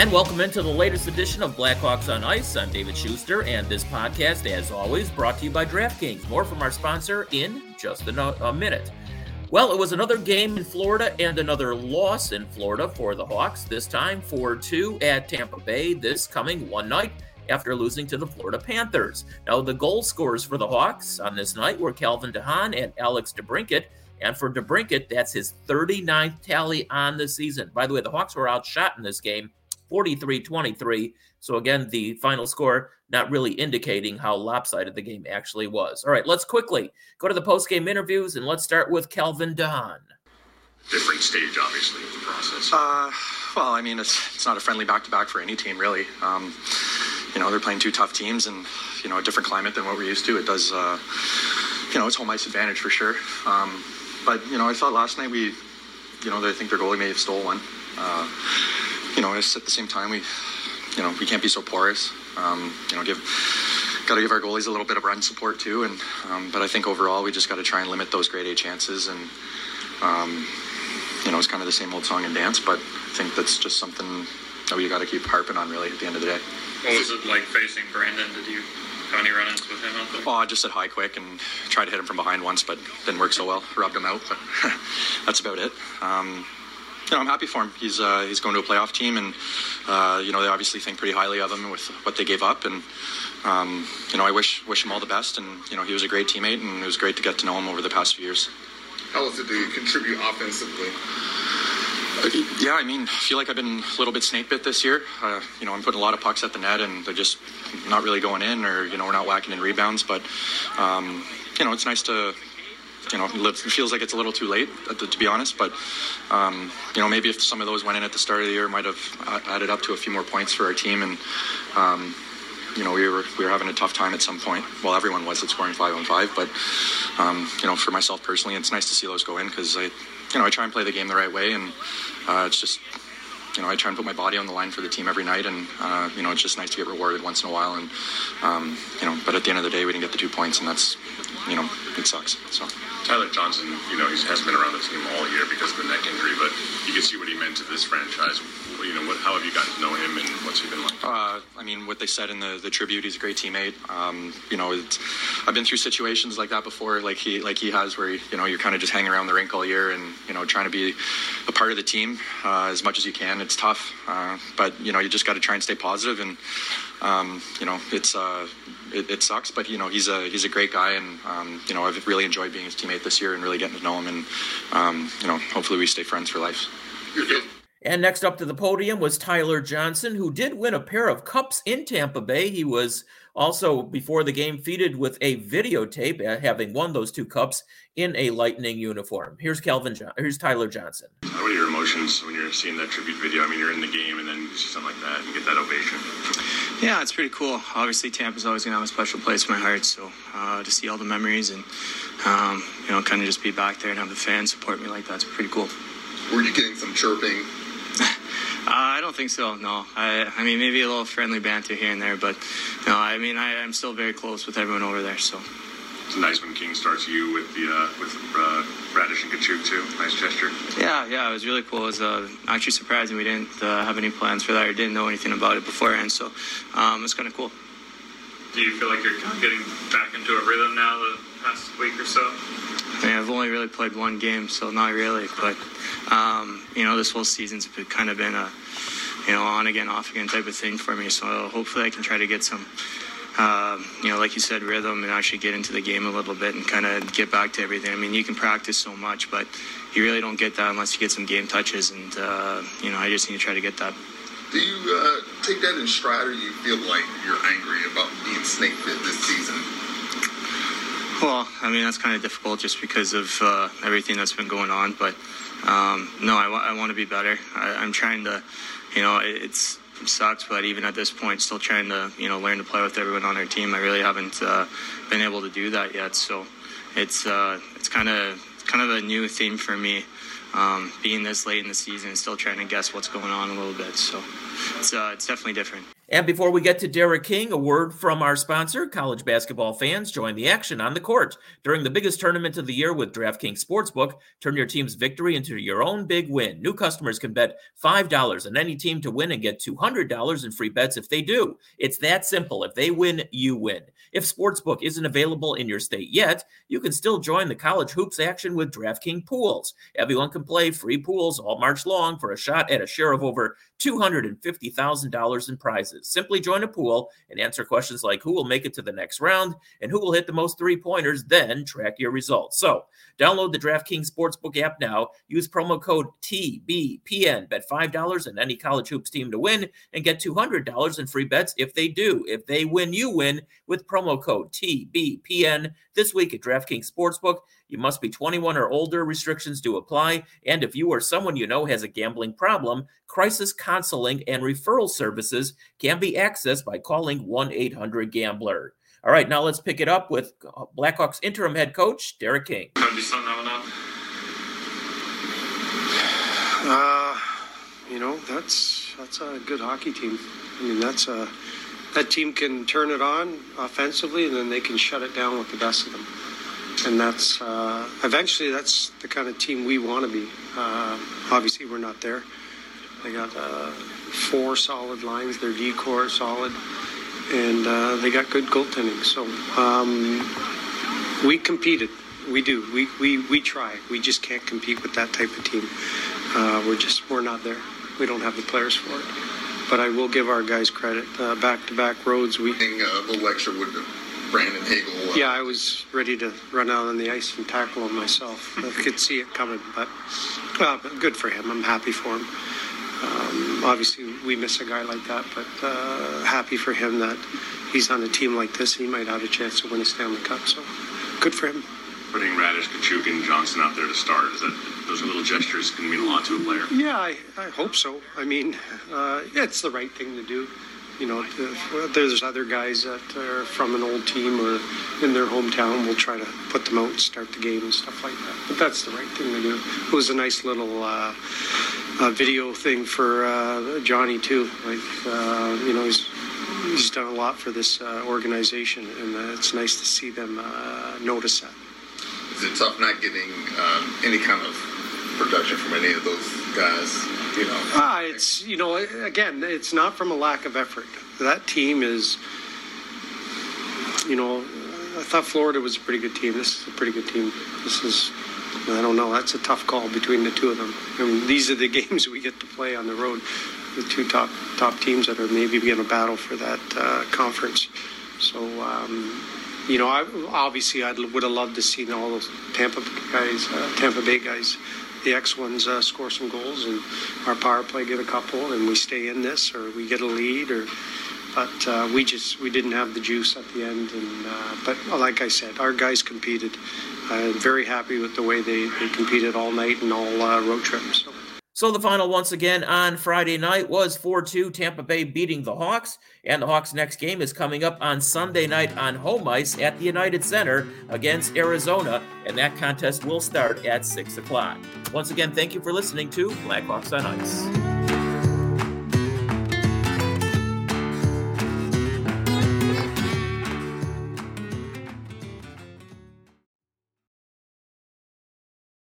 And welcome into the latest edition of Blackhawks on Ice. I'm David Schuster, and this podcast, as always, brought to you by DraftKings. More from our sponsor in just a, minute. Well, it was another game in Florida and another loss in Florida for the Hawks, this time 4 2 at Tampa Bay, this coming one night after losing to the Florida Panthers. Now, the goal scorers for the Hawks on this night were Calvin DeHaan and Alex DeBrincat. And for DeBrincat, that's his 39th tally on the season. By the way, the Hawks were outshot in this game 43 23. So, again, the final score not really indicating how lopsided the game actually was. All right, let's quickly go to the post game interviews and let's start with Calvin DeHaan. Different stage, obviously, of the process. Uh, well, I mean, it's, it's not a friendly back to back for any team, really. Um, you know, they're playing two tough teams and, you know, a different climate than what we're used to. It does, uh, you know, it's home ice advantage for sure. Um, but, you know, I thought last night we, you know, I think their goalie may have stole one. Uh, you know, at the same time, we, you know, we can't be so porous. Um, you know, give got to give our goalies a little bit of run support too. And um, but I think overall we just got to try and limit those grade A chances. And um, you know, it's kind of the same old song and dance. But I think that's just something that we got to keep harping on really at the end of the day. What was it like facing Brandon? Did you have any run-ins with him out there? Oh, I just said hi quick and tried to hit him from behind once, but didn't work so well. Rubbed him out, but that's about it. Um, you know, I'm happy for him. He's uh, he's going to a playoff team, and uh, you know they obviously think pretty highly of him with what they gave up, and um, you know I wish wish him all the best. And you know he was a great teammate, and it was great to get to know him over the past few years. How was it to contribute offensively? Yeah, I mean, I feel like I've been a little bit snake bit this year. Uh, you know, I'm putting a lot of pucks at the net, and they're just not really going in, or you know, we're not whacking in rebounds. But um, you know, it's nice to you know, it feels like it's a little too late, uh, to, be honest. But um, you know, maybe if some of those went in at the start of the year, might have added up to a few more points for our team. And um, you know, we were we were having a tough time at some point. Well, everyone was at scoring five on five, but um, you know, for myself personally, it's nice to see those go in because I, you know, I try and play the game the right way, and uh, it's just you know, I try and put my body on the line for the team every night, and uh, you know, it's just nice to get rewarded once in a while. And um, you know, but at the end of the day, we didn't get the two points, and that's you know, it sucks. So. Tyler Johnson, you know, he has been around the team all year because of the neck injury, but you can see what he meant to this franchise. You know, what, how have you gotten to know him, and what's he been like? Uh, I mean, what they said in the, the tribute, he's a great teammate. Um, you know, I've been through situations like that before, like he like he has, where you know you're kind of just hanging around the rink all year, and you know trying to be a part of the team uh, as much as you can. It's tough, uh, but you know you just got to try and stay positive, and um, you know it's uh, it, it, sucks, but you know he's a he's a great guy, and um, you know I've really enjoyed being his teammate this year and really getting to know him, and um, you know hopefully we stay friends for life. And next up to the podium was Tyler Johnson, who did win a pair of cups in Tampa Bay. He was also before the game feated with a videotape, uh, having won those two cups in a Lightning uniform. Here's Calvin. Jo- here's Tyler Johnson. What are your emotions when you're seeing that tribute video? I mean, you're in the game and then you see something like that and get that ovation. Yeah, it's pretty cool. Obviously, Tampa's always gonna have a special place in my heart. So uh, to see all the memories and um, you know, kind of just be back there and have the fans support me like that's pretty cool. Were you getting some chirping Uh, I don't think so. No, I, I mean maybe a little friendly banter here and there, but no, I mean I, am still very close with everyone over there. So it's nice when King starts you with the uh, with uh, Raddysh and Katchouk too. Nice gesture. Yeah, yeah, it was really cool. It was uh, actually surprising. We didn't uh, have any plans for that or didn't know anything about it beforehand, so um, it's kind of cool. Do you feel like you're kind of getting back into a rhythm now the past week or so? I mean, I've only really played one game, so not really. But um, you know, this whole season's kind of been a you know on again, off again type of thing for me. So hopefully, I can try to get some. Uh, you know, like you said, rhythm and actually get into the game a little bit and kind of get back to everything. I mean, you can practice so much, but you really don't get that unless you get some game touches. And, uh, you know, I just need to try to get that. Do you uh, take that in stride or you feel like you're angry about being snake bit this season? Well, I mean, that's kind of difficult just because of uh, everything that's been going on. But um, no, I, w- I want to be better. I, am trying to, you know, it, it's it sucks, but even at this point, still trying to, you know, learn to play with everyone on our team. I really haven't uh, been able to do that yet. So it's uh, it's kind of kind of a new theme for me. Um, being this late in the season, and still trying to guess what's going on a little bit. So it's uh, it's definitely different. And before we get to Derek King, a word from our sponsor. College basketball fans join the action on the court during the biggest tournament of the year with DraftKings Sportsbook. Turn your team's victory into your own big win. New customers can bet $5 on any team to win and get $200 in free bets if they do. It's that simple. If they win, you win. If Sportsbook isn't available in your state yet, you can still join the college hoops action with DraftKings Pools. Everyone can play free pools all March long for a shot at a share of over $250,000 in prizes. Simply join a pool and answer questions like who will make it to the next round and who will hit the most three pointers, then track your results. So, download the DraftKings Sportsbook app now. Use promo code TBPN. Bet $5 on any college hoops team to win and get $200 in free bets if they do. If they win, you win with promo code TBPN this week at DraftKings Sportsbook. You must be 21 or older. Restrictions do apply. And if you or someone you know has a gambling problem, crisis counseling and referral services can be accessed by calling 1 800 Gambler. All right, now let's pick it up with Blackhawks interim head coach Derek King. Uh, you know, that's that's a good hockey team. I mean, that's a that team can turn it on offensively, and then they can shut it down with the best of them and that's uh, eventually that's the kind of team we want to be. Uh, obviously, we're not there. They got uh, four solid lines. Their D core solid, and uh, they got good goaltending. So um, we competed. We do. We, we we try. We just can't compete with that type of team. Uh, we're just we're not there. We don't have the players for it. But I will give our guys credit. Back to back roads. We. Uh, a little extra would Brandon Hagel. Uh, yeah, I was ready to run out on the ice and tackle him myself. I could see it coming, but uh, good for him. I'm happy for him. Um, obviously, we miss a guy like that, but uh, happy for him that he's on a team like this. And he might have a chance to win a Stanley Cup. So, good for him. Putting Raddysh, Katchouk, and Johnson out there to start is that those little gestures can mean a lot to a player. Yeah, I, I hope so. I mean, uh, it's the right thing to do you know, there's other guys that are from an old team or in their hometown. We'll try to put them out and start the game and stuff like that. But that's the right thing to do. It was a nice little uh, uh, video thing for uh, Johnny too. Like, uh, you know, he's he's done a lot for this uh, organization, and it's nice to see them notice that. Is it tough not getting um, any kind of production from any of those guys? you know. Ah, it's you know again, it's not from a lack of effort. That team is, you know, I thought Florida was a pretty good team. This is a pretty good team. This is, I don't know. That's a tough call between the two of them. I mean, these are the games we get to play on the road. The two top top teams that are maybe going to battle for that uh, conference. So. Um, you know, I, obviously, I would have loved to see all those Tampa guys, uh, Tampa Bay guys, the X ones uh, score some goals and our power play get a couple and we stay in this or we get a lead or but uh, we just we didn't have the juice at the end and uh, but like I said our guys competed I'm very happy with the way they, they competed all night and all uh, road trips so. So the final once again on Friday night was 4-2 Tampa Bay beating the Hawks and the Hawks next game is coming up on Sunday night on home ice at the United Center against Arizona and that contest will start at 6 o'clock. Once again, thank you for listening to Blackhawks on Ice.